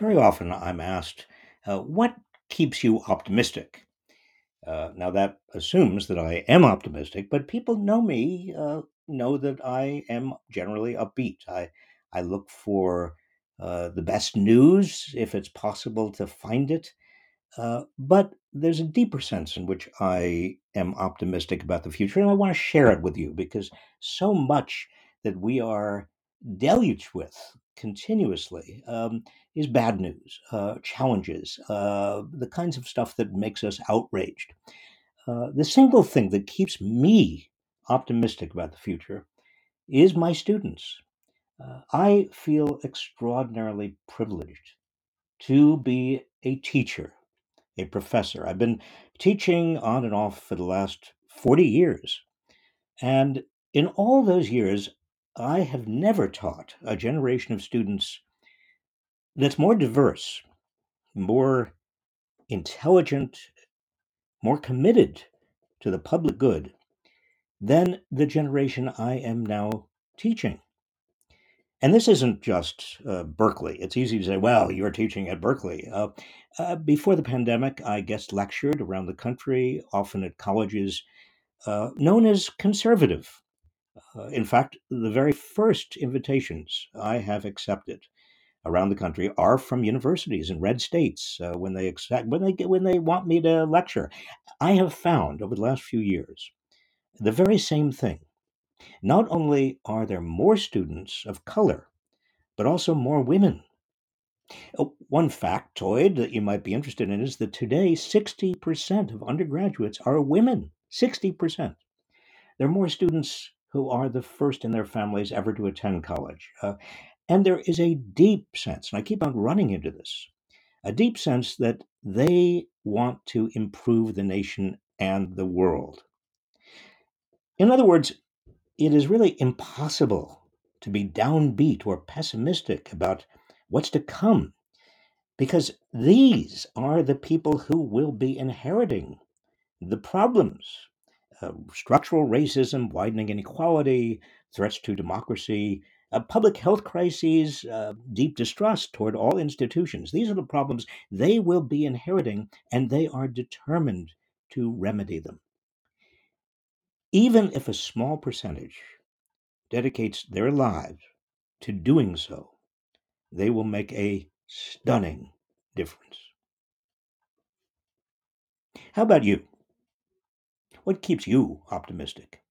Very often I'm asked, uh, what keeps you optimistic? Uh, now, that assumes that I am optimistic, but people know me, uh, know that I am generally upbeat. I, I look for uh, the best news if it's possible to find it. Uh, but there's a deeper sense in which I am optimistic about the future, and I want to share it with you because so much that we are deluged with continuously um, is bad news, uh, challenges, uh, the kinds of stuff that makes us outraged. Uh, the single thing that keeps me optimistic about the future is my students. Uh, I feel extraordinarily privileged to be a teacher a professor. I've been teaching on and off for the last 40 years. And in all those years, I have never taught a generation of students that's more diverse, more intelligent, more committed to the public good than the generation I am now teaching. And this isn't just uh, Berkeley. It's easy to say, well, you're teaching at Berkeley. Uh, uh, before the pandemic, I guest lectured around the country, often at colleges uh, known as conservative. Uh, in fact, the very first invitations I have accepted around the country are from universities in red states uh, when they accept when they get, when they want me to lecture. I have found over the last few years the very same thing. Not only are there more students of color, but also more women. Oh, One factoid that you might be interested in is that today 60% of undergraduates are women. 60%. There are more students who are the first in their families ever to attend college. Uh, and there is a deep sense, and I keep on running into this, a deep sense that they want to improve the nation and the world. In other words, it is really impossible to be downbeat or pessimistic about what's to come because these are the people who will be inheriting the problems uh, structural racism, widening inequality, threats to democracy, uh, public health crises, uh, deep distrust toward all institutions. These are the problems they will be inheriting, and they are determined to remedy them. Even if a small percentage dedicates their lives to doing so, they will make a stunning difference. How about you? What keeps you optimistic?